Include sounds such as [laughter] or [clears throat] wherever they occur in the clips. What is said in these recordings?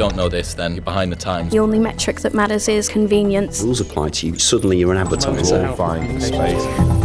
don't know this, then you're behind the times. The only metric that matters is convenience. Rules apply to you. Suddenly you're an advertiser. Find space.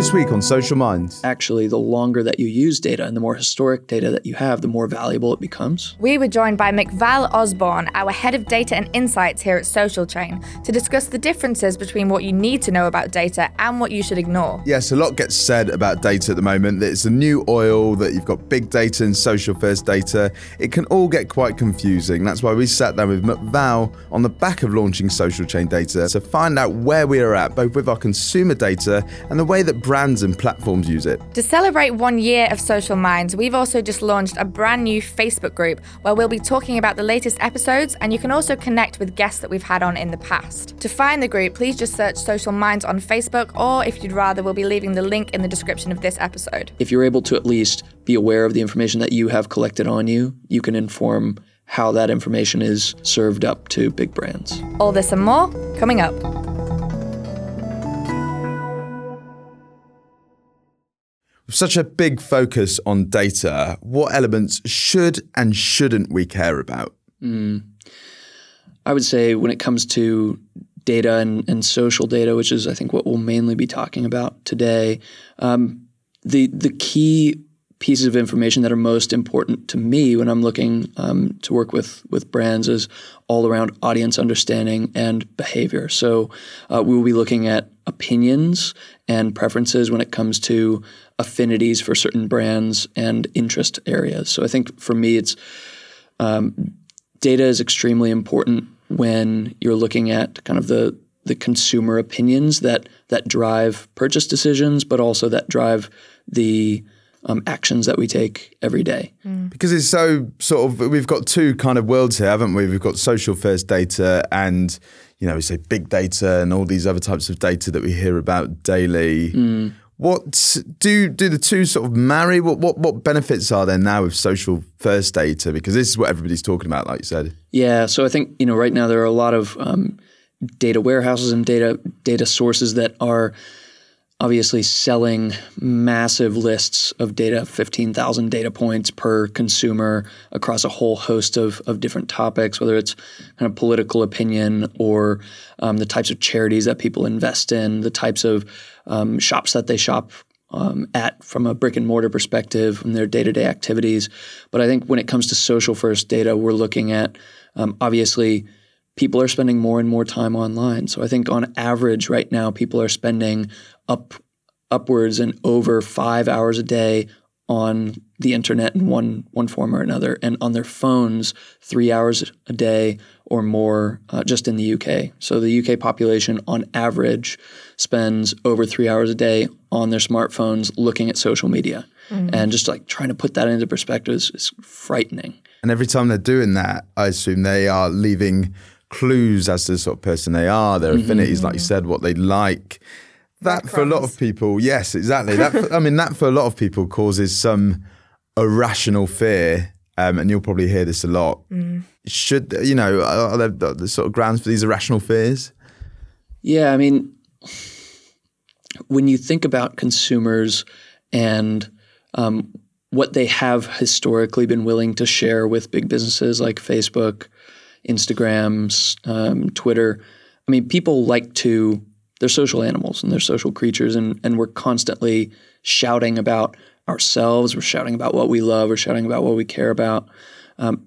This week on Social Minds. Actually, the longer that you use data and the more historic data that you have, the more valuable it becomes. We were joined by McVal Osborne, our head of data and insights here at Social Chain, to discuss the differences between what you need to know about data and what you should ignore. Yes, a lot gets said about data at the moment. That it's a new oil, that you've got big data and social first data. It can all get quite confusing. That's why we sat down with McVal on the back of launching Social Chain Data to find out where we are at, both with our consumer data and the way that brands and platforms use it. To celebrate one year of Social Minds, we've also just launched a brand new Facebook group where we'll be talking about the latest episodes and you can also connect with guests that we've had on in the past. To find the group, please just search Social Minds on Facebook or if you'd rather, we'll be leaving the link in the description of this episode. If you're able to at least be aware of the information that you have collected on you, you can inform how that information is served up to big brands. All this and more coming up. Such a big focus on data, what elements should and shouldn't we care about? I would say when it comes to data and, and social data, which is I think what we'll mainly be talking about today, um, the the key pieces of information that are most important to me when I'm looking um, to work with with brands is all around audience understanding and behavior. So uh, we will be looking at opinions and preferences when it comes to affinities for certain brands and interest areas. So I think for me, it's data is extremely important when you're looking at kind of the the consumer opinions that that drive purchase decisions, but also that drive the um, actions that we take every day. Because it's so sort of, we've got two kind of worlds here, haven't we? We've got social first data and, you know, we say big data and all these other types of data that we hear about daily. What do do the two sort of marry? What what what benefits are there now with social first data? Because this is what everybody's talking about, like you said. Yeah, so I think you know right now there are a lot of um, data warehouses and data data sources that are obviously selling massive lists of data, fifteen thousand data points per consumer across a whole host of of different topics, whether it's kind of political opinion or um, the types of charities that people invest in, the types of um, shops that they shop um, at from a brick and mortar perspective in their day to day activities. But I think when it comes to social first data, we're looking at um, obviously people are spending more and more time online. So I think on average right now, people are spending up upwards and over five hours a day on the internet in one one form or another, and on their phones three hours a day or more, uh, just in the UK. So the UK population, on average, spends over three hours a day on their smartphones looking at social media, mm-hmm. and just like trying to put that into perspective is, is frightening. And every time they're doing that, I assume they are leaving clues as to the sort of person they are, their mm-hmm. affinities, like you mm-hmm. said, what they like. That for a lot of people, yes, exactly. That I mean, that for a lot of people causes some irrational fear, um, and you'll probably hear this a lot. Should you know? Are there the, the sort of grounds for these irrational fears? Yeah, I mean, when you think about consumers and um, what they have historically been willing to share with big businesses like Facebook, Instagram, s- um, Twitter, I mean, people like to, they're social animals and they're social creatures, and, and we're constantly shouting about ourselves, we're shouting about what we love, we're shouting about what we care about. Um,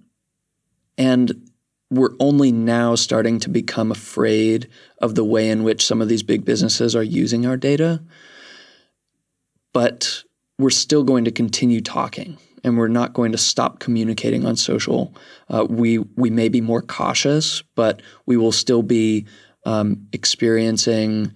and we're only now starting to become afraid of the way in which some of these big businesses are using our data. But we're still going to continue talking and we're not going to stop communicating on social. Uh, we, we may be more cautious, but we will still be um, experiencing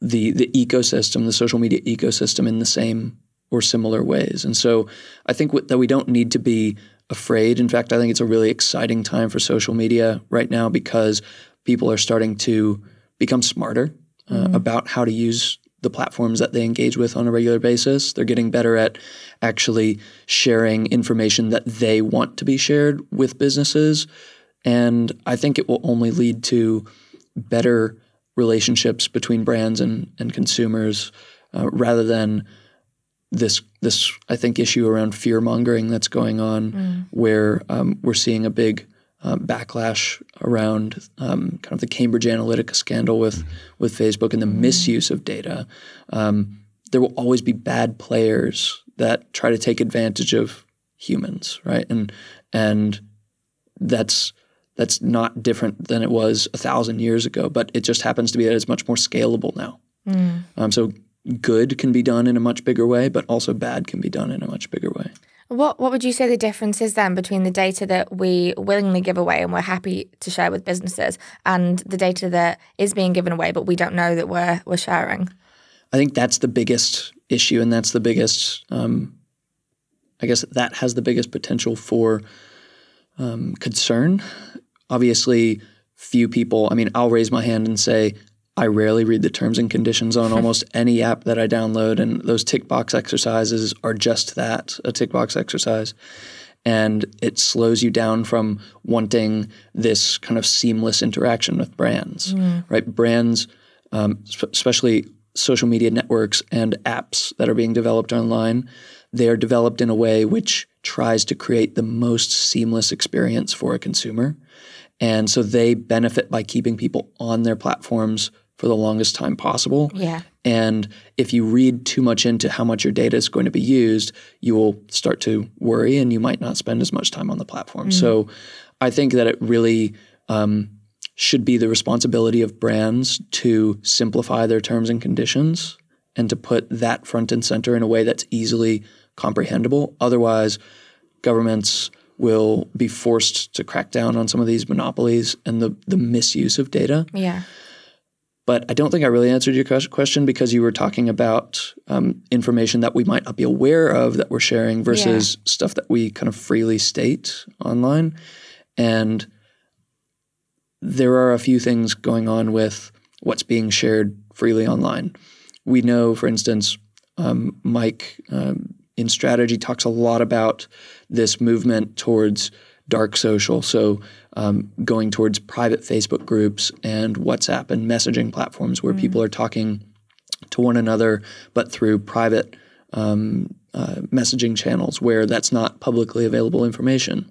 the, the ecosystem, the social media ecosystem, in the same or similar ways. And so I think what, that we don't need to be afraid. In fact, I think it's a really exciting time for social media right now because people are starting to become smarter uh, about how to use the platforms that they engage with on a regular basis. They're getting better at actually sharing information that they want to be shared with businesses. And I think it will only lead to better relationships between brands and, and consumers uh, rather than this this I think issue around fear mongering that's going on, where um, we're seeing a big um, backlash around um, kind of the Cambridge Analytica scandal with with Facebook and the misuse of data. Um, there will always be bad players that try to take advantage of humans, right? And and that's that's not different than it was a thousand years ago, but it just happens to be that it's much more scalable now. Um, so good can be done in a much bigger way, but also bad can be done in a much bigger way. What what would you say the difference is then between the data that we willingly give away and we're happy to share with businesses and the data that is being given away but we don't know that we're we're sharing? I think that's the biggest issue, and that's the biggest. Um, I guess that has the biggest potential for um, concern. Obviously, few people. I mean, I'll raise my hand and say I rarely read the terms and conditions on [laughs] almost any app that I download, and those tick box exercises are just that—a tick box exercise. And it slows you down from wanting this kind of seamless interaction with brands, right? Brands, um, especially social media networks and apps that are being developed online, they are developed in a way which tries to create the most seamless experience for a consumer. And so they benefit by keeping people on their platforms for the longest time possible. Yeah. And if you read too much into how much your data is going to be used, you will start to worry and you might not spend as much time on the platform. So I think that it really um, should be the responsibility of brands to simplify their terms and conditions and to put that front and center in a way that's easily comprehensible. Otherwise, governments will be forced to crack down on some of these monopolies and the, the misuse of data. Yeah. But I don't think I really answered your question because you were talking about um, information that we might not be aware of that we're sharing versus stuff that we kind of freely state online. And there are a few things going on with what's being shared freely online. We know, for instance, um, Mike um, in strategy talks a lot about this movement towards dark social. So, um, going towards private Facebook groups and WhatsApp and messaging platforms where people are talking to one another, but through private um, uh, messaging channels where that's not publicly available information.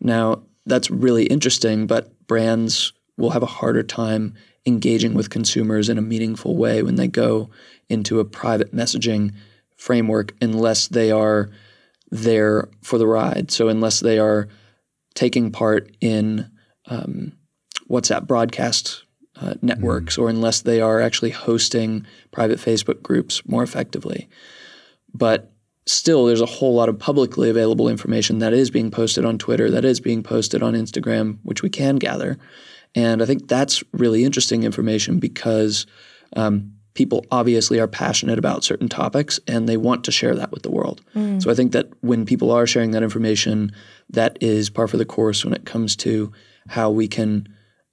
Now, that's really interesting, but brands will have a harder time engaging with consumers in a meaningful way when they go into a private messaging framework unless they are there for the ride. So, unless they are taking part in um, WhatsApp broadcast uh, networks or unless they are actually hosting private Facebook groups more effectively. But still, there's a whole lot of publicly available information that is being posted on Twitter, that is being posted on Instagram, which we can gather. And I think that's really interesting information because um, people obviously are passionate about certain topics and they want to share that with the world. So I think that when people are sharing that information, that is par for the course when it comes to how we can,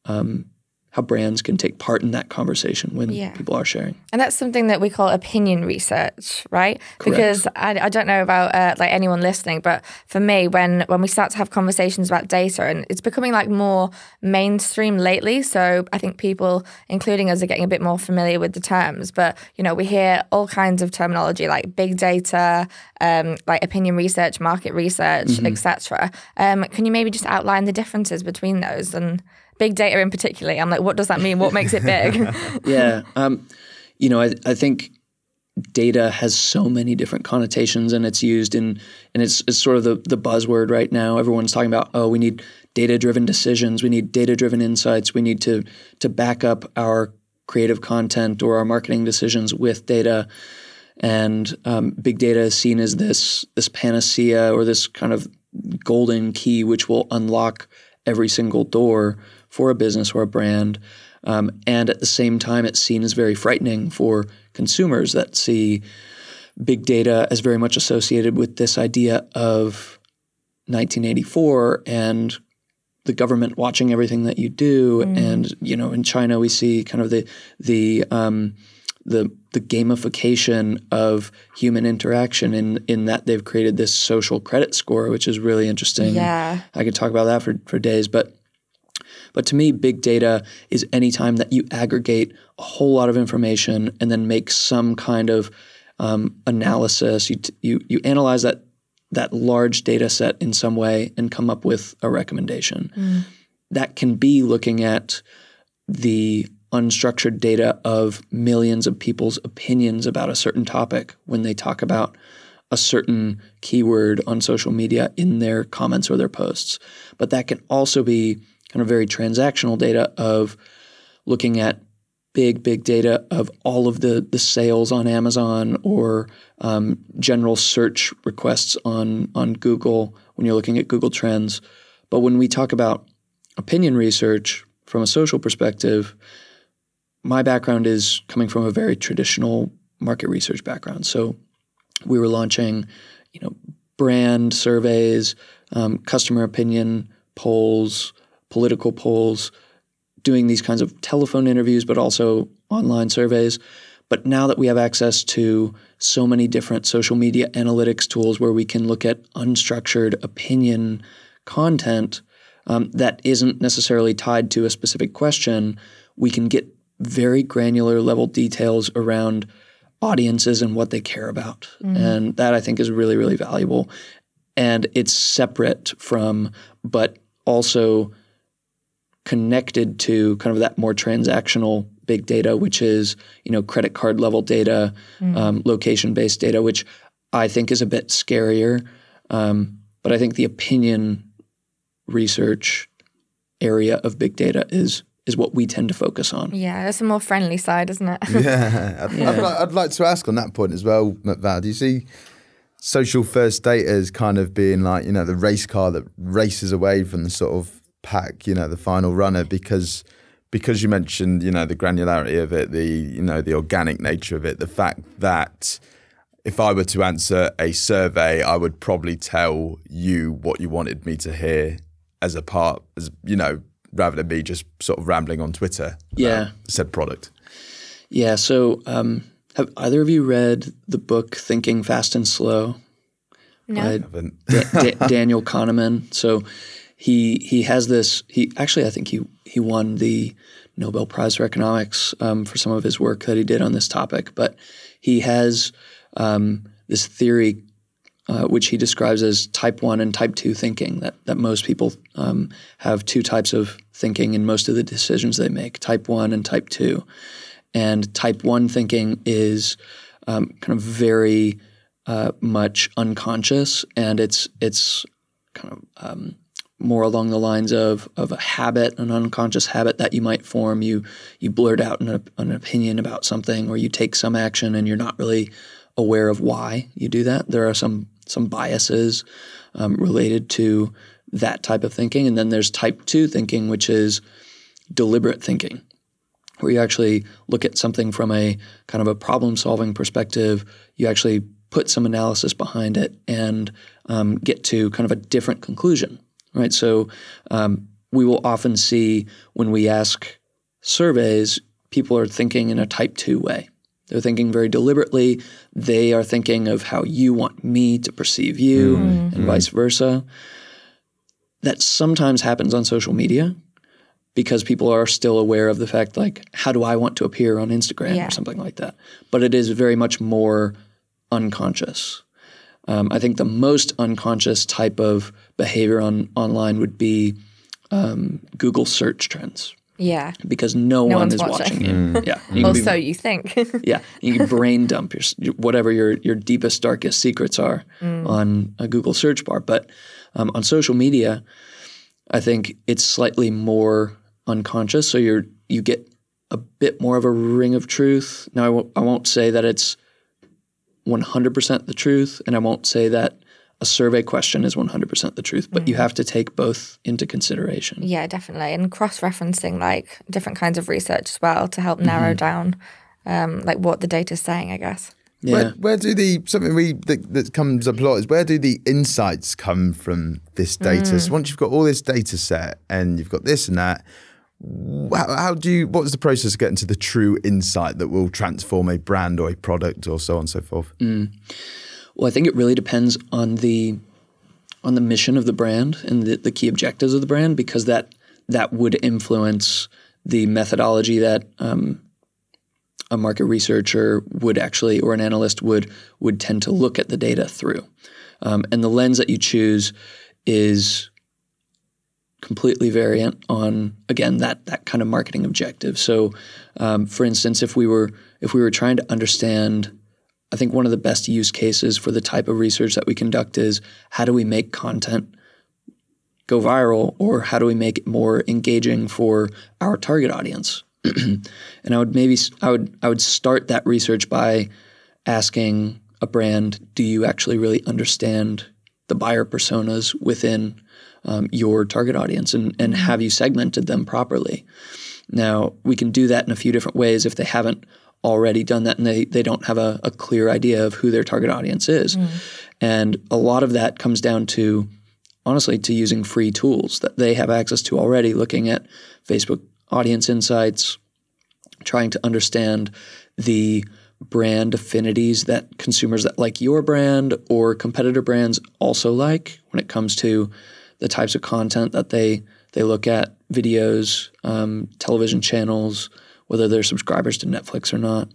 um, how brands can take part in that conversation when Yeah. people are sharing. And that's something that we call opinion research, right? Correct. Because I, I don't know about uh, like anyone listening, but for me, when when we start to have conversations about data, and it's becoming like more mainstream lately, so I think people, including us, are getting a bit more familiar with the terms. But you know, we hear all kinds of terminology like big data, um, like opinion research, market research, etc. Um, can you maybe just outline the differences between those and big data in particular? I'm like, what does that mean? What makes it big? [laughs] yeah. Um, you know, I, I think data has so many different connotations and it's used in and it's, it's sort of the, the buzzword right now. Everyone's talking about, oh, we need data driven decisions, we need data driven insights, we need to to back up our creative content or our marketing decisions with data. And um, big data is seen as this this panacea or this kind of golden key which will unlock every single door for a business or a brand. Um, and at the same time, it's seen as very frightening for consumers that see big data as very much associated with this idea of 1984 and the government watching everything that you do. And you know, in China, we see kind of the the um, the the gamification of human interaction in in that they've created this social credit score, which is really interesting. Yeah. I could talk about that for, for days, but but to me, big data is any time that you aggregate a whole lot of information and then make some kind of um, analysis. You, t- you you analyze that that large data set in some way and come up with a recommendation. That can be looking at the unstructured data of millions of people's opinions about a certain topic when they talk about a certain keyword on social media in their comments or their posts. But that can also be kind of very transactional data of looking at big, big data of all of the the sales on Amazon or um, general search requests on on Google when you're looking at Google Trends. But when we talk about opinion research from a social perspective, my background is coming from a very traditional market research background. So we were launching, you know, brand surveys, um, customer opinion polls, political polls, doing these kinds of telephone interviews, but also online surveys. But now that we have access to so many different social media analytics tools where we can look at unstructured opinion content um, that isn't necessarily tied to a specific question, we can get very granular level details around audiences and what they care about. And that I think is really, really valuable. And it's separate from, but also connected to kind of that more transactional big data, which is you know credit card level data, um, location based data, which I think is a bit scarier. Um, but I think the opinion research area of big data is is what we tend to focus on. Yeah, it's a more friendly side, isn't it? Yeah, [laughs] I'd, I'd, like, I'd like to ask on that point as well, McVal. Do you see social first data as kind of being like you know the race car that races away from the sort of pack, you know, the final runner because because you mentioned you know the granularity of it, the you know the organic nature of it, the fact that if I were to answer a survey, I would probably tell you what you wanted me to hear as a part, as you know, rather than me just sort of rambling on Twitter. Yeah. said product. Yeah. So, um, have either of you read the book Thinking Fast and Slow? No. by Haven't- Da- Da- [laughs] Daniel Kahneman. So he he has this. He actually, I think he he won the Nobel Prize for Economics um, for some of his work that he did on this topic. But he has um, this theory. Uh, which he describes as type one and type two thinking. That that most people um, have two types of thinking in most of the decisions they make: type one and type two. And type one thinking is um, kind of very uh, much unconscious, and it's it's kind of um, more along the lines of of a habit, an unconscious habit that you might form. You you blurt out an, an opinion about something, or you take some action, and you're not really aware of why you do that. There are some some biases um, related to that type of thinking, and then there's type two thinking, which is deliberate thinking where you actually look at something from a kind of a problem solving perspective. You actually put some analysis behind it and um, get to kind of a different conclusion, right? So um, we will often see when we ask surveys, people are thinking in a type two way. They're thinking very deliberately. They are thinking of how you want me to perceive you and vice versa. That sometimes happens on social media because people are still aware of the fact like how do I want to appear on Instagram Yeah. or something like that. But it is very much more unconscious. Um, I think the most unconscious type of behavior on online would be um, Google search trends Yeah. because no, one is watching. watching, you. Yeah, you Or be- so you think. [laughs] yeah, you can brain dump your whatever your your deepest darkest secrets are on a Google search bar. But um, on social media, I think it's slightly more unconscious. So you're you get a bit more of a ring of truth. Now I won't, I won't say that it's 100% the truth, and I won't say that a survey question is 100% the truth. But you have to take both into consideration. yeah, definitely. And cross referencing like different kinds of research as well to help narrow down um, like what the data is saying, I guess. Yeah. Where, where do the something we that, that comes up a lot is where do the insights come from this data? Mm. So once you've got all this data set and you've got this and that, how, how do you? What is the process of getting to the true insight that will transform a brand or a product or so on and so forth? Mm. Well, I think it really depends on the on the mission of the brand and the, the key objectives of the brand because that that would influence the methodology that um, a market researcher would actually or an analyst would would tend to look at the data through. Um, and the lens that you choose is completely variant on again that that kind of marketing objective. So, um, for instance, if we were if we were trying to understand, I think one of the best use cases for the type of research that we conduct is how do we make content go viral, or how do we make it more engaging for our target audience? [clears throat] and I would maybe I would I would start that research by asking a brand, do you actually really understand the buyer personas within um, your target audience and, and mm-hmm. have you segmented them properly? Now, we can do that in a few different ways if they haven't already done that and they, they don't have a, a clear idea of who their target audience is. Mm. And a lot of that comes down to, honestly, to using free tools that they have access to already, looking at Facebook audience insights, trying to understand the brand affinities that consumers that like your brand or competitor brands also like when it comes to the types of content that they they look at videos um, television channels whether they're subscribers to netflix or not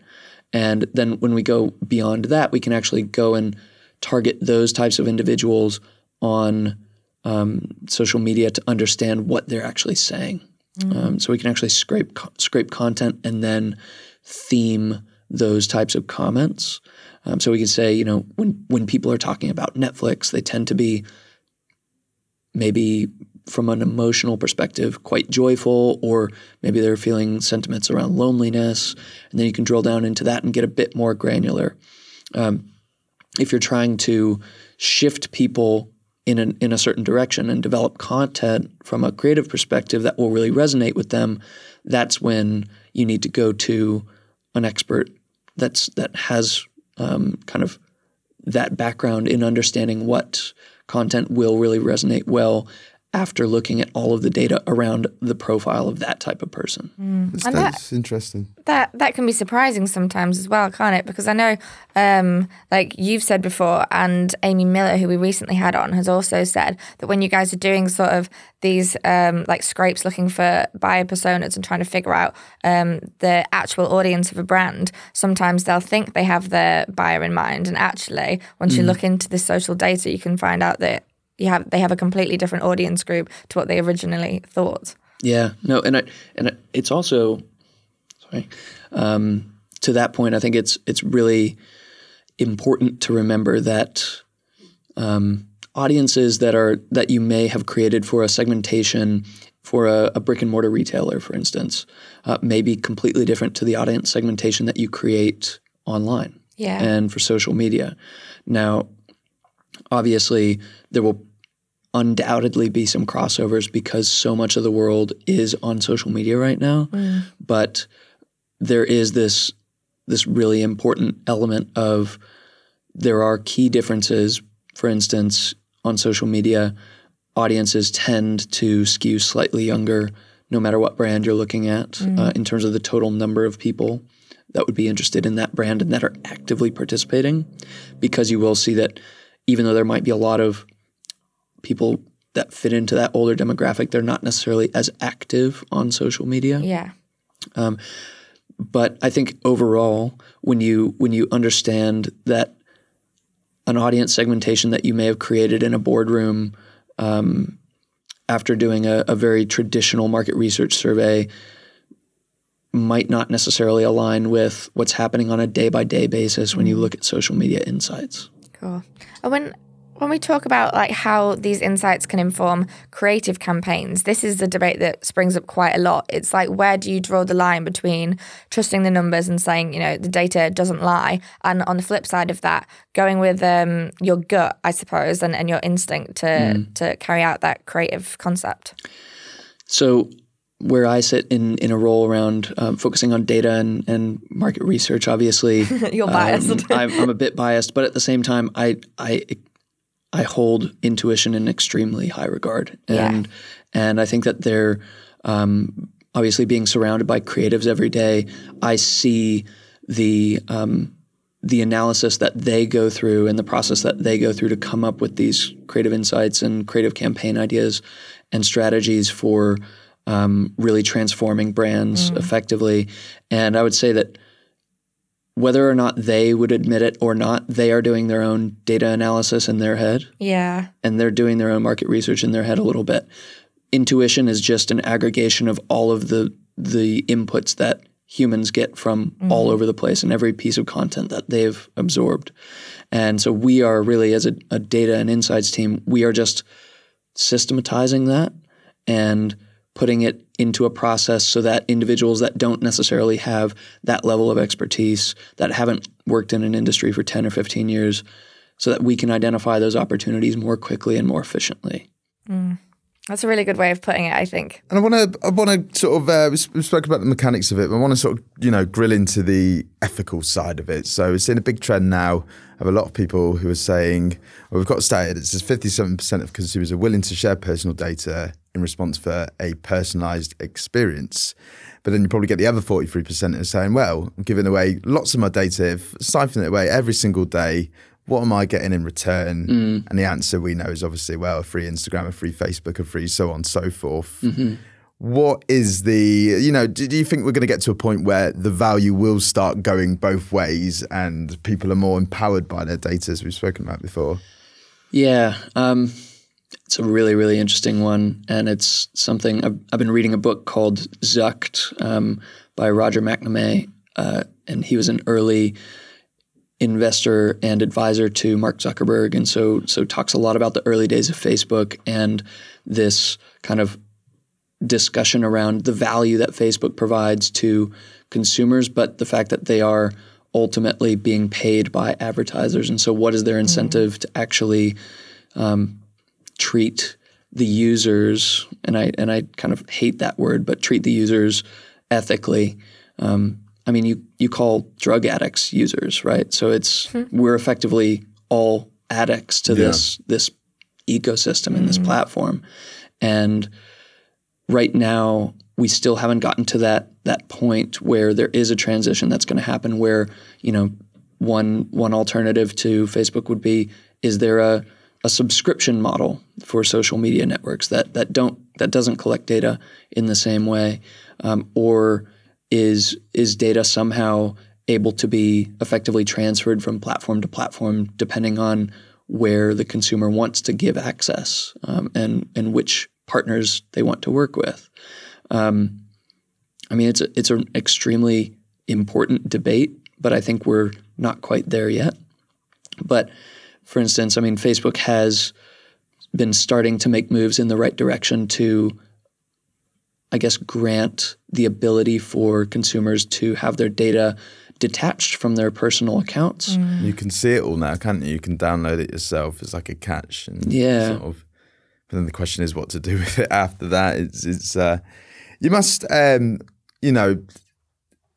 and then when we go beyond that we can actually go and target those types of individuals on um, social media to understand what they're actually saying mm. um, so we can actually scrape scrape content and then theme those types of comments. Um, so we can say, you know, when when people are talking about Netflix, they tend to be maybe from an emotional perspective quite joyful, or maybe they're feeling sentiments around loneliness, and then you can drill down into that and get a bit more granular. Um, if you're trying to shift people in a, in a certain direction and develop content from a creative perspective that will really resonate with them, that's when you need to go to an expert that's that has um, kind of that background in understanding what content will really resonate well after looking at all of the data around the profile of that type of person. Mm. That's, that, interesting. That that can be surprising sometimes as well, can't it? Because I know, um, like you've said before, and Amy Miller, who we recently had on, has also said that when you guys are doing sort of these um, like scrapes looking for buyer personas and trying to figure out um, the actual audience of a brand, sometimes they'll think they have their buyer in mind, and actually, once mm. you look into the social data, you can find out that you have they have a completely different audience group to what they originally thought. Yeah, no, and I, and it's also sorry um, to that point. I think it's it's really important to remember that um, audiences that are that you may have created for a segmentation for a, a brick and mortar retailer, for instance, uh, may be completely different to the audience segmentation that you create online yeah. and for social media. Now, obviously there will undoubtedly be some crossovers because so much of the world is on social media right now. Mm. But there is this this really important element of there are key differences. For instance, on social media, audiences tend to skew slightly younger, no matter what brand you're looking at, mm. uh, in terms of the total number of people that would be interested in that brand and that are actively participating, because you will see that even though there might be a lot of people that fit into that older demographic, they're not necessarily as active on social media. Yeah. Um, but I think overall, when you when you understand that an audience segmentation that you may have created in a boardroom um, after doing a, a very traditional market research survey might not necessarily align with what's happening on a day by day basis when you mm-hmm. look at social media insights. Cool. And when when we talk about like how these insights can inform creative campaigns, this is a debate that springs up quite a lot. It's like where do you draw the line between trusting the numbers and saying you know the data doesn't lie, and on the flip side of that, going with um, your gut, I suppose, and, and your instinct to mm. to carry out that creative concept. So where I sit in in a role around um, focusing on data and, and market research, obviously, [laughs] you're biased. Um, I'm, I'm, a bit biased, but at the same time, I I I hold intuition in extremely high regard, and yeah. and I think that they're um, obviously being surrounded by creatives every day. I see the um, the analysis that they go through and the process that they go through to come up with these creative insights and creative campaign ideas and strategies for um, really transforming brands mm. effectively. And I would say that whether or not they would admit it or not, they are doing their own data analysis in their head Yeah. and they're doing their own market research in their head a little bit. Intuition is just an aggregation of all of the the inputs that humans get from all over the place and every piece of content that they've absorbed. And so we are really as a, a data and insights team, we are just systematizing that and putting it into a process so that individuals that don't necessarily have that level of expertise, that haven't worked in an industry for 10 or 15 years, so that we can identify those opportunities more quickly and more efficiently. That's a really good way of putting it, I think. And I want to, I want to sort of, uh, we sp- we spoke about the mechanics of it, but I want to sort of, you know, grill into the ethical side of it. So we're seeing a big trend now of a lot of people who are saying, well, we've got stated, it says 57% of consumers are willing to share personal data in response for a personalised experience. But then you probably get the other 43% who are saying, well, I'm giving away lots of my data, if siphoning it away every single day. What am I getting in return? And the answer we know is obviously, well, a free Instagram, a free Facebook, a free so on and so forth. What is the, you know, do, do you think we're going to get to a point where the value will start going both ways and people are more empowered by their data, as we've spoken about before? Yeah, um, it's a really, really interesting one. And it's something I've, I've been reading a book called Zucked um, by Roger McNamee. Uh, and he was an early investor and advisor to Mark Zuckerberg, and so so talks a lot about the early days of Facebook and this kind of discussion around the value that Facebook provides to consumers, but the fact that they are ultimately being paid by advertisers, and so what is their incentive to actually um, treat the users? And I and I kind of hate that word, but treat the users ethically. Um, I mean, you you call drug addicts users, right? So it's we're effectively all addicts to this this ecosystem and this platform, and right now we still haven't gotten to that that point where there is a transition that's going to happen. Where you know one one alternative to Facebook would be: is there a a subscription model for social media networks that that don't that doesn't collect data in the same way, um, or is is data somehow able to be effectively transferred from platform to platform depending on where the consumer wants to give access um, and and which partners they want to work with. Um, I mean, it's a, it's an extremely important debate, but I think we're not quite there yet. But for instance, I mean, Facebook has been starting to make moves in the right direction to, I guess, grant the ability for consumers to have their data detached from their personal accounts. You can see it all now, can't you? You can download it yourself. It's like a catch. And Yeah. Sort of, but then the question is what to do [laughs] with it after that. It's, it's uh, you must, um, you know,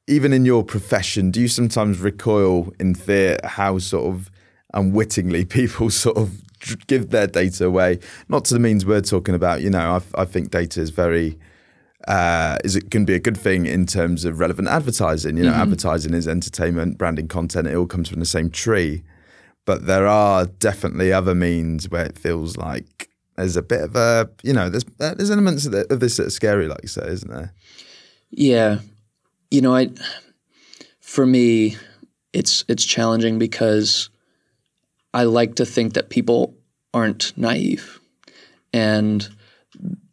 even in your profession, do you sometimes recoil in fear how sort of unwittingly [laughs] people sort of give their data away? Not to the means we're talking about. You know, I, I think data is very uh, is it can be a good thing in terms of relevant advertising. You know, advertising is entertainment, branding content. It all comes from the same tree. But there are definitely other means where it feels like there's a bit of a, you know, there's there's elements of, the, of this that are scary, like you say, isn't there? Yeah, you know, I for me, it's it's challenging because I like to think that people aren't naive, and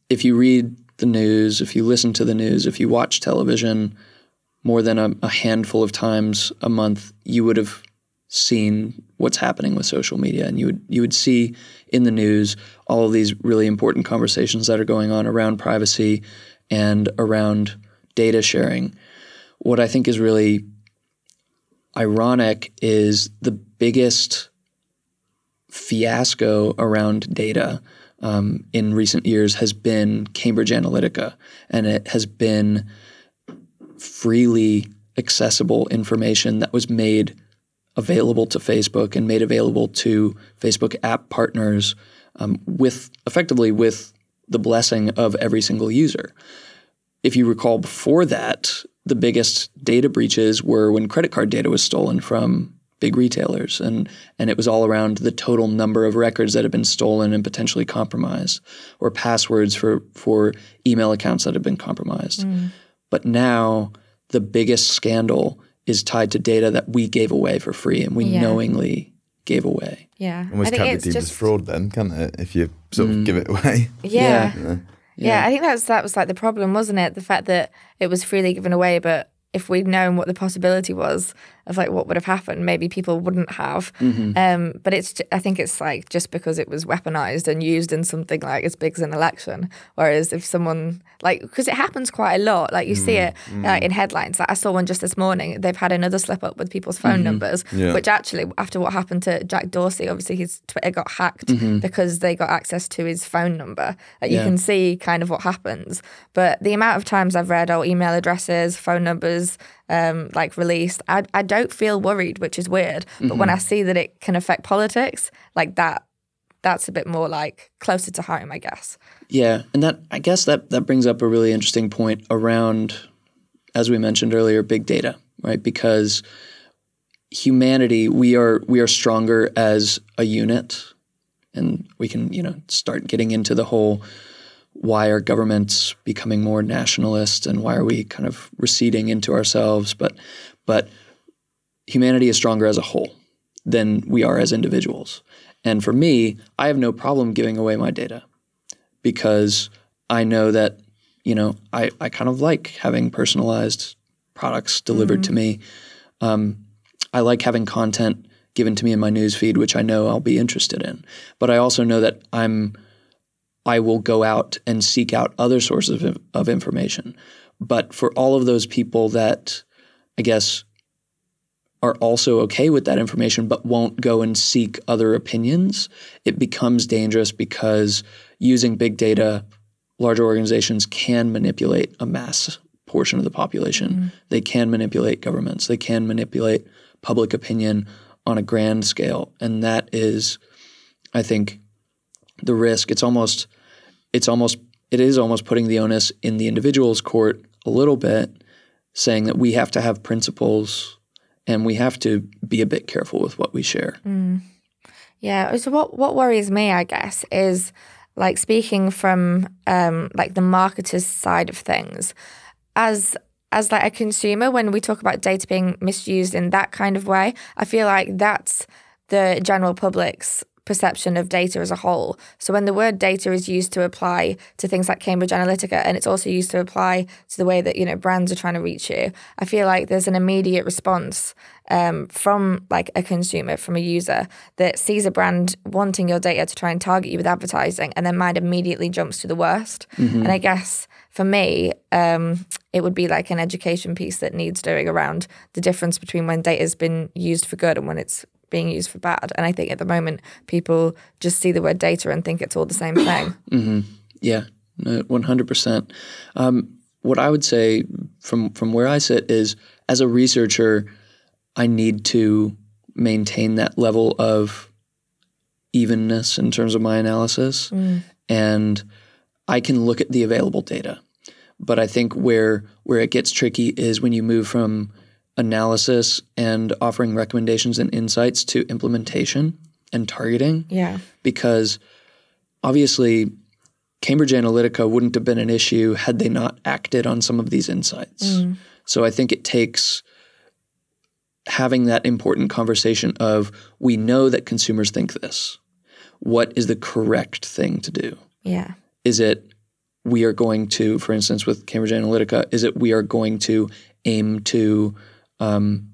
if you read the news, if you listen to the news, if you watch television more than a, a handful of times a month, you would have seen what's happening with social media, and you would you would see in the news all of these really important conversations that are going on around privacy and around data sharing. What I think is really ironic is the biggest fiasco around data um, in recent years has been Cambridge Analytica, and it has been freely accessible information that was made available to Facebook and made available to Facebook app partners um, with effectively with the blessing of every single user. If you recall before that, the biggest data breaches were when credit card data was stolen from big retailers and and it was all around the total number of records that had been stolen and potentially compromised or passwords for for email accounts that had been compromised. But now the biggest scandal is tied to data that we gave away for free and we Yeah. knowingly gave away. Yeah. Almost I think can't be deemed just as fraud then, can it? If you sort Mm. of give it away. [laughs] Yeah. Yeah. yeah. I think that's that was like the problem, wasn't it? The fact that it was freely given away, but if we'd known what the possibility was of like what would have happened, maybe people wouldn't have. Mm-hmm. Um, but it's I think it's like just because it was weaponized and used in something like as big as an election. Whereas if someone like because it happens quite a lot, like you see it uh, in headlines. Like I saw one just this morning. They've had another slip up with people's phone numbers, Yeah. which actually after what happened to Jack Dorsey, obviously his Twitter got hacked because they got access to his phone number. Like you Yeah. can see kind of what happens. But the amount of times I've read oh email addresses, phone numbers, um, like released, I I don't feel worried, which is weird. But when I see that it can affect politics, like that, that's a bit more like closer to home, I guess. Yeah, and that I guess that that brings up a really interesting point around, as we mentioned earlier, big data, right? Because humanity, we are we are stronger as a unit, and we can you know start getting into the whole why are governments becoming more nationalist and why are we kind of receding into ourselves, but but humanity is stronger as a whole than we are as individuals. And for me, I have no problem giving away my data because I know that, you know, I, I kind of like having personalized products delivered to me. Um, I like having content given to me in my news feed, which I know I'll be interested in. But I also know that I'm I will go out and seek out other sources of, of information. But for all of those people that I guess are also okay with that information but won't go and seek other opinions, it becomes dangerous because using big data, larger organizations can manipulate a mass portion of the population. Mm-hmm. They can manipulate governments. They can manipulate public opinion on a grand scale. And that is, I think, the risk. It's almost, it's almost, it is almost putting the onus in the individual's court a little bit, saying that we have to have principles and we have to be a bit careful with what we share. Yeah. So what what worries me, I guess, is like speaking from um, like the marketer's side of things, as as like a consumer, when we talk about data being misused in that kind of way, I feel like that's the general public's perception of data as a whole. So when the word data is used to apply to things like Cambridge Analytica and it's also used to apply to the way that you know brands are trying to reach you, I feel like there's an immediate response um, from like a consumer, from a user that sees a brand wanting your data to try and target you with advertising, and their mind immediately jumps to the worst. And I guess for me, um, it would be like an education piece that needs doing around the difference between when data has been used for good and when it's being used for bad. And I think at the moment, people just see the word data and think it's all the same thing. [coughs] Yeah, one hundred percent. Um, What I would say from from where I sit is, as a researcher, I need to maintain that level of evenness in terms of my analysis, and I can look at the available data. But I think where where it gets tricky is when you move from analysis and offering recommendations and insights to implementation and targeting Yeah. because obviously Cambridge Analytica wouldn't have been an issue had they not acted on some of these insights. Mm. So I think it takes having that important conversation of we know that consumers think this. What is the correct thing to do? Yeah. Is it we are going to, for instance, with Cambridge Analytica, is it we are going to aim to um,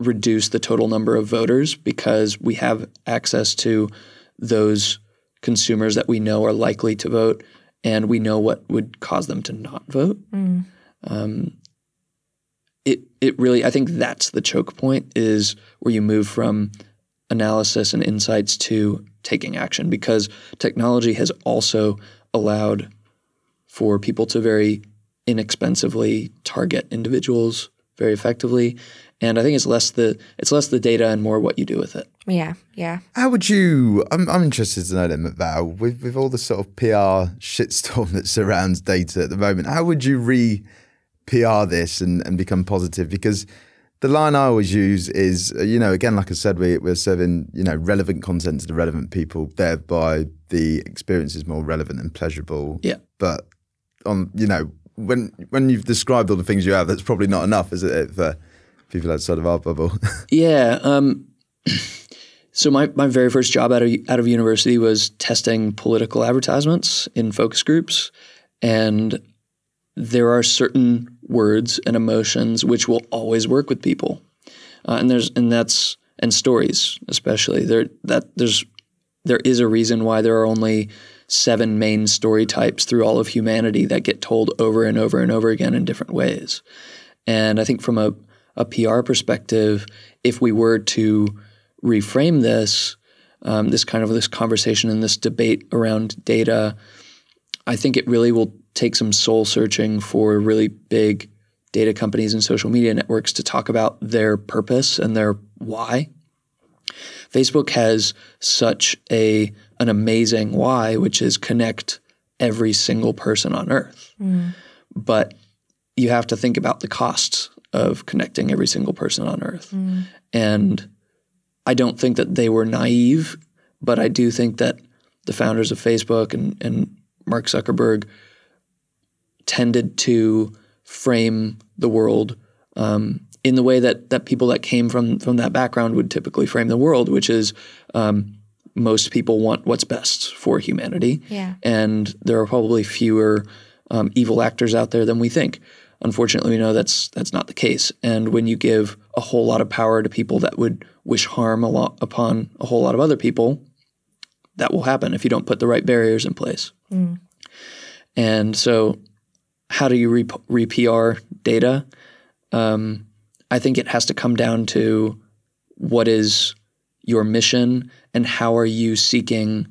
reduce the total number of voters because we have access to those consumers that we know are likely to vote and we know what would cause them to not vote? Um, it it really I think that's the choke point is where you move from analysis and insights to taking action because technology has also allowed for people to very inexpensively target individuals very effectively and I think it's less the it's less the data and more what you do with it. Yeah. Yeah. How would you? I'm, I'm interested to know then, Val, with with all the sort of PR shitstorm [laughs] that surrounds data at the moment. How would you re PR this and, and become positive? Because the line I always use is, uh, you know, again, like I said, we, we're serving you know relevant content to the relevant people, thereby the experience is more relevant and pleasurable. Yeah. But on you know when when you've described all the things you have, that's probably not enough, is it? For people outside of our bubble. [laughs] Yeah. Um, [clears throat] so my, my very first job out of out of university was testing political advertisements in focus groups, and there are certain words and emotions which will always work with people, uh, and there's and that's and stories especially there that there's there is a reason why there are only seven main story types through all of humanity that get told over and over and over again in different ways, and I think from a a PR perspective, if we were to reframe this, um, this kind of this conversation and this debate around data, I think it really will take some soul searching for really big data companies and social media networks to talk about their purpose and their why. Facebook has such a an amazing why, which is connect every single person on earth. But you have to think about the costs of connecting every single person on earth. And I don't think that they were naive, but I do think that the founders of Facebook and, and Mark Zuckerberg tended to frame the world um, in the way that that people that came from from that background would typically frame the world, which is um, most people want what's best for humanity, Yeah. and there are probably fewer um, evil actors out there than we think. Unfortunately, we know that's that's not the case. And when you give a whole lot of power to people that would wish harm a lot upon a whole lot of other people, that will happen if you don't put the right barriers in place. And so, how do you re, re PR data? Um, I think it has to come down to what is your mission and how are you seeking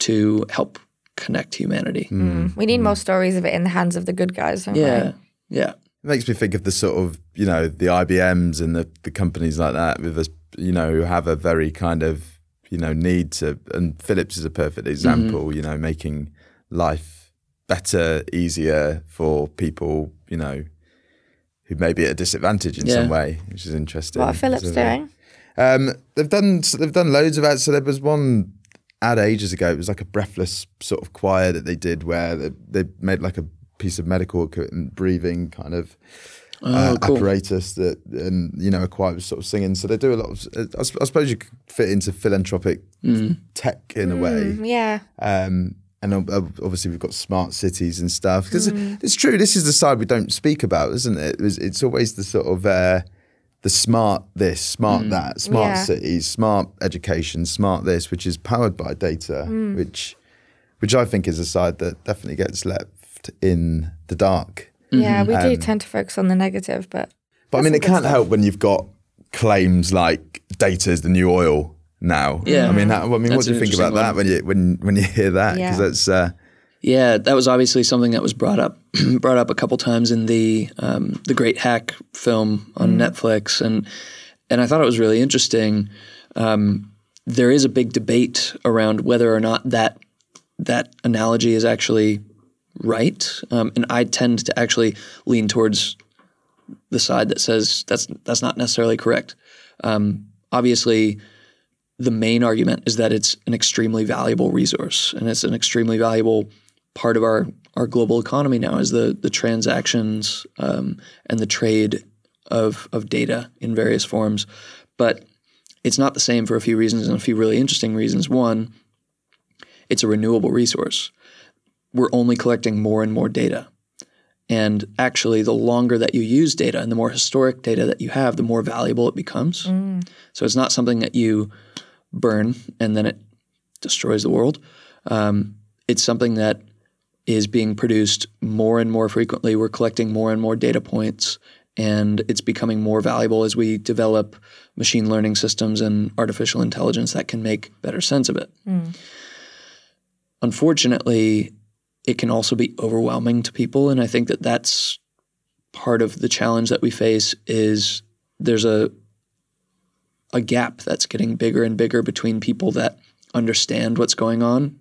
to help connect humanity. Hmm. Hmm. We need hmm. more stories of it in the hands of the good guys. Don't Yeah, yeah. It makes me think of the sort of you know the IBMs and the, the companies like that with us you know who have a very kind of you know need to and Philips is a perfect mm-hmm. example you know making life better easier for people you know who may be at a disadvantage in Yeah. some way which is interesting. What are Philips So, doing? Um, they've done they've done loads of ads. So there was one ad ages ago. It was like a breathless sort of choir that they did where they, they made like a piece of medical equipment, breathing kind of uh, Oh, cool. apparatus that, and you know, a choir was sort of singing. So they do a lot of. I suppose you could fit into philanthropic Mm. tech in a way. Yeah. Um, and ob- ob- obviously we've got smart cities and stuff because Mm. it's true. This is the side we don't speak about, isn't it? It's, it's always the sort of uh, the smart this, smart that, smart Yeah. cities, smart education, smart this, which is powered by data, Mm. which which I think is a side that definitely gets left in the dark. Yeah, we Um, do tend to focus on the negative, but But I mean, it can't help when you've got claims like data is the new oil now. Yeah. I mean, that, I mean, what do you think about interesting that when you when when you hear that? Because Yeah. that's uh, Yeah, that was obviously something that was brought up [clears throat] brought up a couple times in the um, the Great Hack film on Netflix, and and I thought it was really interesting. Um, there is a big debate around whether or not that that analogy is actually right, um, and I tend to actually lean towards the side that says that's that's not necessarily correct. Um, obviously, the main argument is that it's an extremely valuable resource and it's an extremely valuable part of our, our global economy now is the the transactions um, and the trade of of data in various forms. But it's not the same for a few reasons and a few really interesting reasons. One, it's a renewable resource. We're only collecting more and more data. And actually, the longer that you use data and the more historic data that you have, the more valuable it becomes. So it's not something that you burn and then it destroys the world. Um, it's something that is being produced more and more frequently. We're collecting more and more data points, and it's becoming more valuable as we develop machine learning systems and artificial intelligence that can make better sense of it. Hmm. Unfortunately, it can also be overwhelming to people, and I think that that's part of the challenge that we face. Is there's a a gap that's getting bigger and bigger between people that understand what's going on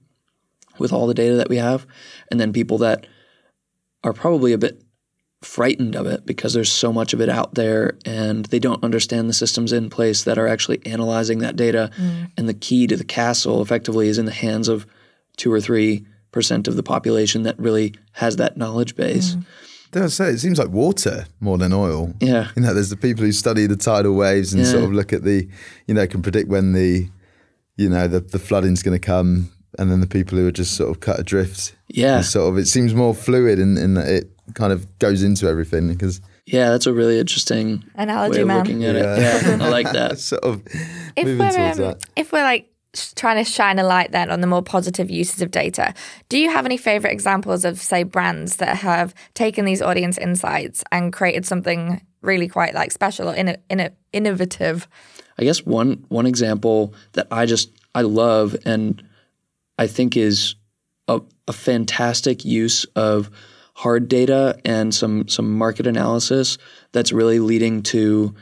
with all the data that we have, and then people that are probably a bit frightened of it because there's so much of it out there and they don't understand the systems in place that are actually analyzing that data. Mm. And the key to the castle effectively is in the hands of two or three percent of the population that really has that knowledge base. Mm. Dare I say, it seems like water more than oil. Yeah. You know, there's the people who study the tidal waves and Yeah. sort of look at the, you know, can predict when the, you know, the, the flooding's going to come. And then the people who are just sort of cut adrift. Yeah. And sort of, it seems more fluid in, in that it kind of goes into everything because Yeah, that's a really interesting Analogy, way of man. looking at it. Yeah, I like that. [laughs] sort of if moving we're towards um, that. if we're like trying to shine a light then on the more positive uses of data, do you have any favorite examples of say brands that have taken these audience insights and created something really quite like special or in in innovative? I guess one one example that I just I love and I think is a, a fantastic use of hard data and some some market analysis that's really leading to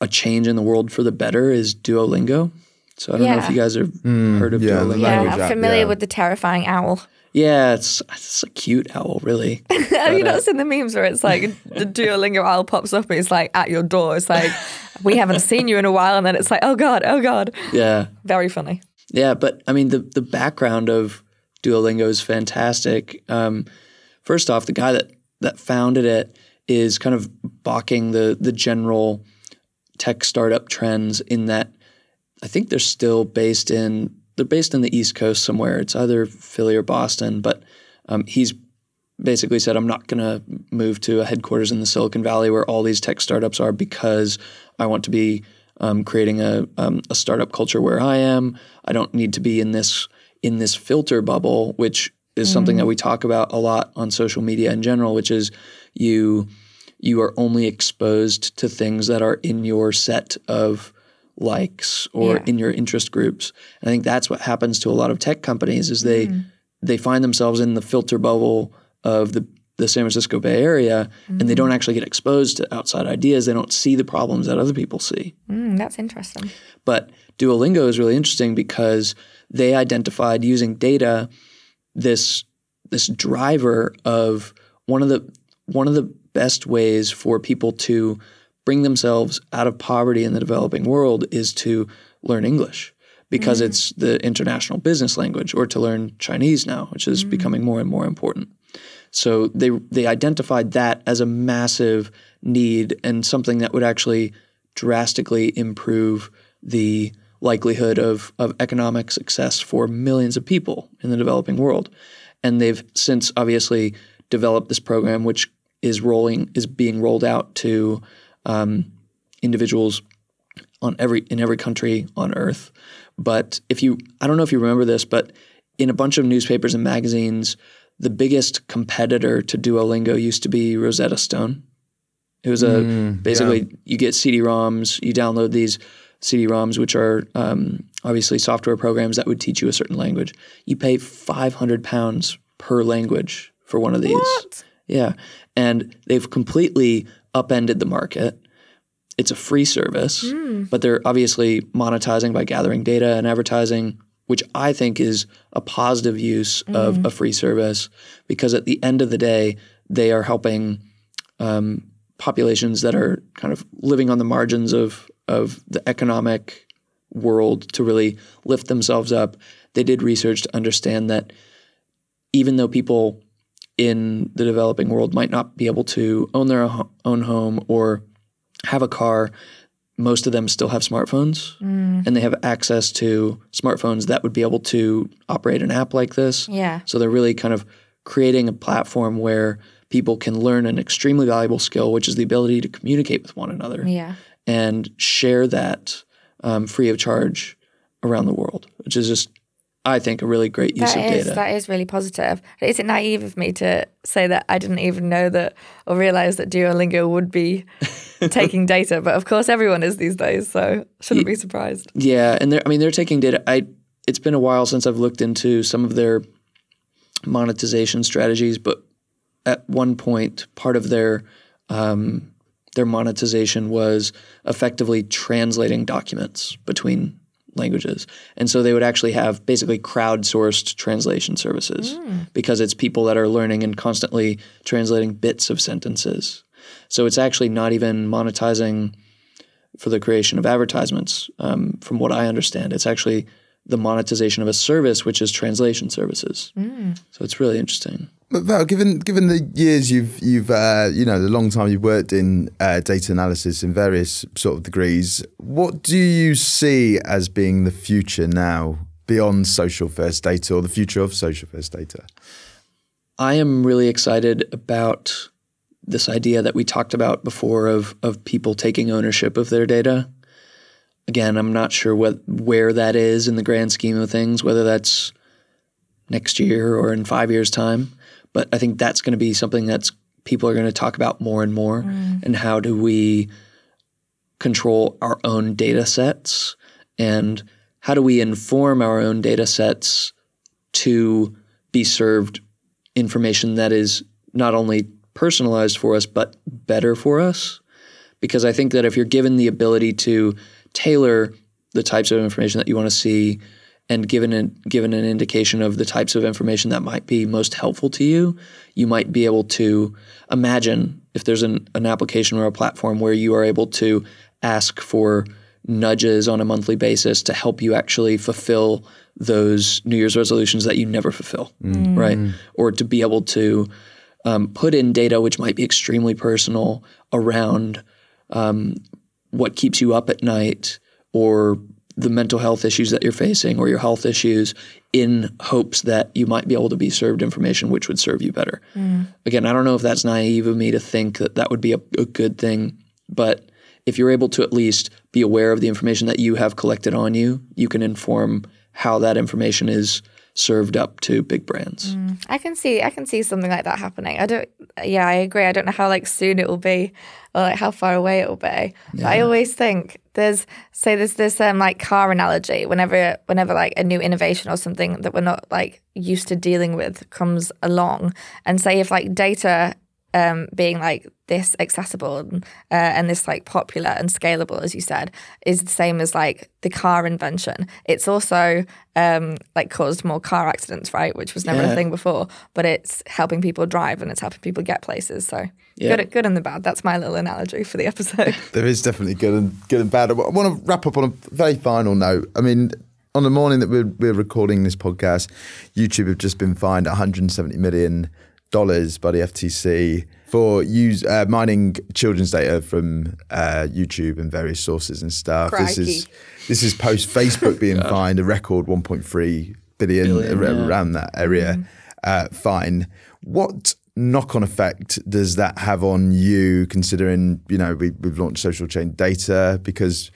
a change in the world for the better is Duolingo. So I don't know if you guys have heard of yeah, Duolingo. Yeah, I'm app, familiar yeah. with the terrifying owl. Yeah, it's it's a cute owl, really. [laughs] Have you But, uh, not seen the memes where it's like the Duolingo owl pops up and it's like at your door? It's like we haven't seen you in a while, and then it's like oh god, oh god, Yeah. very funny. Yeah, but I mean the the background of Duolingo is fantastic. Um, first off, the guy that that founded it is kind of balking the the general tech startup trends in that I think they're still based in they're based in the East Coast somewhere. It's either Philly or Boston, but um, he's basically said I'm not going to move to a headquarters in the Silicon Valley where all these tech startups are because I want to be um, creating a, um, a startup culture where I am. I don't need to be in this in this filter bubble, which is something that we talk about a lot on social media in general, which is you you are only exposed to things that are in your set of likes or Yeah. in your interest groups. And I think that's what happens to a lot of tech companies is they they find themselves in the filter bubble of the the San Francisco Bay Area and they don't mm. actually get exposed to outside ideas. They don't see the problems that other people see. Mm, that's interesting. But Duolingo is really interesting because they identified using data this this driver of one of the one of the best ways for people to bring themselves out of poverty in the developing world is to learn English because mm. it's the international business language or to learn Chinese now which is mm. becoming more and more important. So they they identified that as a massive need and something that would actually drastically improve the likelihood of, of economic success for millions of people in the developing world. And they've since obviously developed this program, which is rolling is being rolled out to um, individuals on every in every country on earth. But if you I don't know if you remember this, but in a bunch of newspapers and magazines, the biggest competitor to Duolingo used to be Rosetta Stone. It was a basically you get CD-ROMs, you download these CD-ROMs, which are um, obviously software programs that would teach you a certain language. You pay five hundred pounds per language for one of these. What? Yeah, and they've completely upended the market. It's a free service, but they're obviously monetizing by gathering data and advertising, which I think is a positive use of a free service because at the end of the day, they are helping um, populations that are kind of living on the margins of of the economic world to really lift themselves up. They did research to understand that even though people in the developing world might not be able to own their own home or have a car, most of them still have smartphones and they have access to smartphones that would be able to operate an app like this. Yeah. So they're really kind of creating a platform where people can learn an extremely valuable skill, which is the ability to communicate with one another Yeah. and share that um, free of charge around the world, which is just, I think, a really great use That of is data. that is really positive. Is it naive of me to say that I didn't even know that or realize that Duolingo would be [laughs] taking data? But of course, everyone is these days, so shouldn't be surprised. Yeah, and they're I mean they're taking data. I it's been a while since I've looked into some of their monetization strategies, but at one point, part of their um, their monetization was effectively translating documents between languages, and so they would actually have basically crowdsourced translation services because it's people that are learning and constantly translating bits of sentences. So it's actually not even monetizing for the creation of advertisements. Um, from what I understand, it's actually the monetization of a service, which is translation services. So it's really interesting. But Val, given given the years you've you've uh, you know the long time you've worked in uh, data analysis in various sort of degrees, what do you see as being the future now beyond social first data or the future of social first data? I am really excited about this idea that we talked about before of of people taking ownership of their data. Again, I'm not sure what where that is in the grand scheme of things, whether that's next year or in five years' time. But I think that's going to be something that's people are going to talk about more and more. Mm. And how do we control our own data sets and how do we inform our own data sets to be served information that is not only personalized for us but better for us because i think that if you're given the ability to tailor the types of information that you want to see and given an, given an indication of the types of information that might be most helpful to you you might be able to imagine if there's an, an application or a platform where you are able to ask for nudges on a monthly basis to help you actually fulfill those New Year's resolutions that you never fulfill, right? Or to be able to um, put in data which might be extremely personal around um, what keeps you up at night or the mental health issues that you're facing or your health issues in hopes that you might be able to be served information which would serve you better. Mm. Again, I don't know if that's naive of me to think that that would be a, a good thing, but if you're able to at least be aware of the information that you have collected on you, you can inform how that information is served up to big brands. I can see I can see something like that happening. I don't yeah, I agree. I don't know how like soon it will be or like how far away it will be. But I always think there's say there's this um like car analogy whenever whenever like a new innovation or something that we're not like used to dealing with comes along and say if like data um, being like this accessible and, uh, and this like popular and scalable, as you said, is the same as like the car invention. It's also um, like caused more car accidents, right? Which was never Yeah. a thing before, but it's helping people drive and it's helping people get places. So Yeah. good, good and the bad. That's my little analogy for the episode. [laughs] There is definitely good and good and bad. I want to wrap up on a very final note. I mean, on the morning that we're, we're recording this podcast, YouTube have just been fined 170 million dollars by the FTC for use uh, mining children's data from uh, YouTube and various sources and stuff. This is this is post Facebook being [laughs] fined a record 1.3 billion, Billion, ar- yeah. around that area uh, fine. What knock-on effect does that have on you? Considering you know we, we've launched social chain data because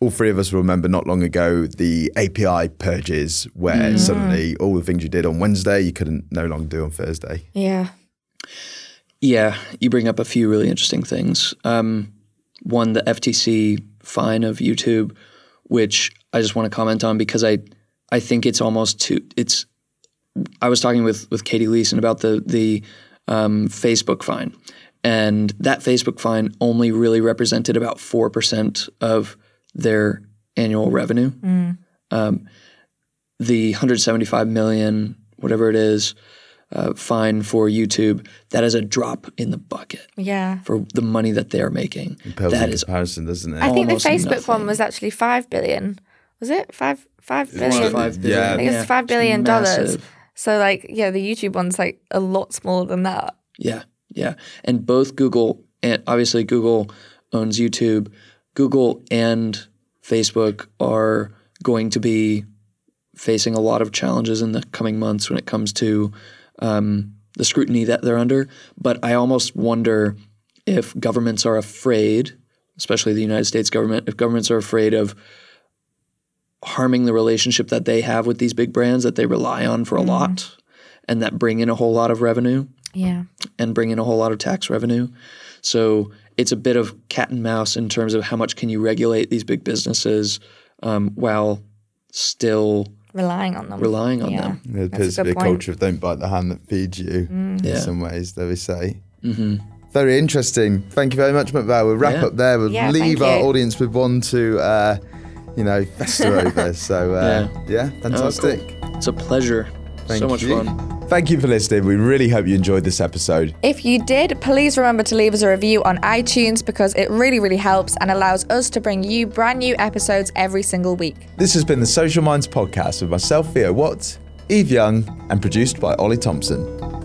all three of us will remember not long ago the API purges where suddenly all the things you did on Wednesday you couldn't no longer do on Thursday. yeah. Yeah, you bring up a few really interesting things. Um, one, the FTC fine of YouTube, which I just want to comment on because I, I think it's almost too. It's. I was talking with with Katie Leeson about the the um, Facebook fine, and that Facebook fine only really represented about four percent of their annual revenue. Um, the 175 million, whatever it is, uh, fine for YouTube, that is a drop in the bucket Yeah. for the money that they are making. Pales That in is comparison, doesn't it? I think the Almost Facebook one was actually five billion. Was it five five was billion? five Yeah. I think it's five billion It's dollars. So like yeah, the YouTube one's like a lot smaller than that. Yeah, yeah. And both Google and obviously Google owns YouTube. Google and Facebook are going to be facing a lot of challenges in the coming months when it comes to um, the scrutiny that they're under. But I almost wonder if governments are afraid, especially the United States government, if governments are afraid of harming the relationship that they have with these big brands that they rely on for a lot and that bring in a whole lot of revenue Yeah. and bring in a whole lot of tax revenue. So it's a bit of cat and mouse in terms of how much can you regulate these big businesses um, while still Relying on them. relying on Yeah. them. There That's appears a to be a point. culture of don't bite the hand that feeds you in Yeah. some ways, they would say. Very interesting. Thank you very much, McVal. We'll wrap Yeah. up there. We'll Yeah, leave our you. audience with one to, uh, you know, fester [laughs] over. So, uh, yeah. Oh, fantastic. cool. It's a pleasure. Thank so much you. fun. Thank you for listening. We really hope you enjoyed this episode. If you did, please remember to leave us a review on iTunes because it really, really helps and allows us to bring you brand new episodes every single week. This has been the Social Minds Podcast with myself, Theo Watts, Eve Young, and produced by Ollie Thompson.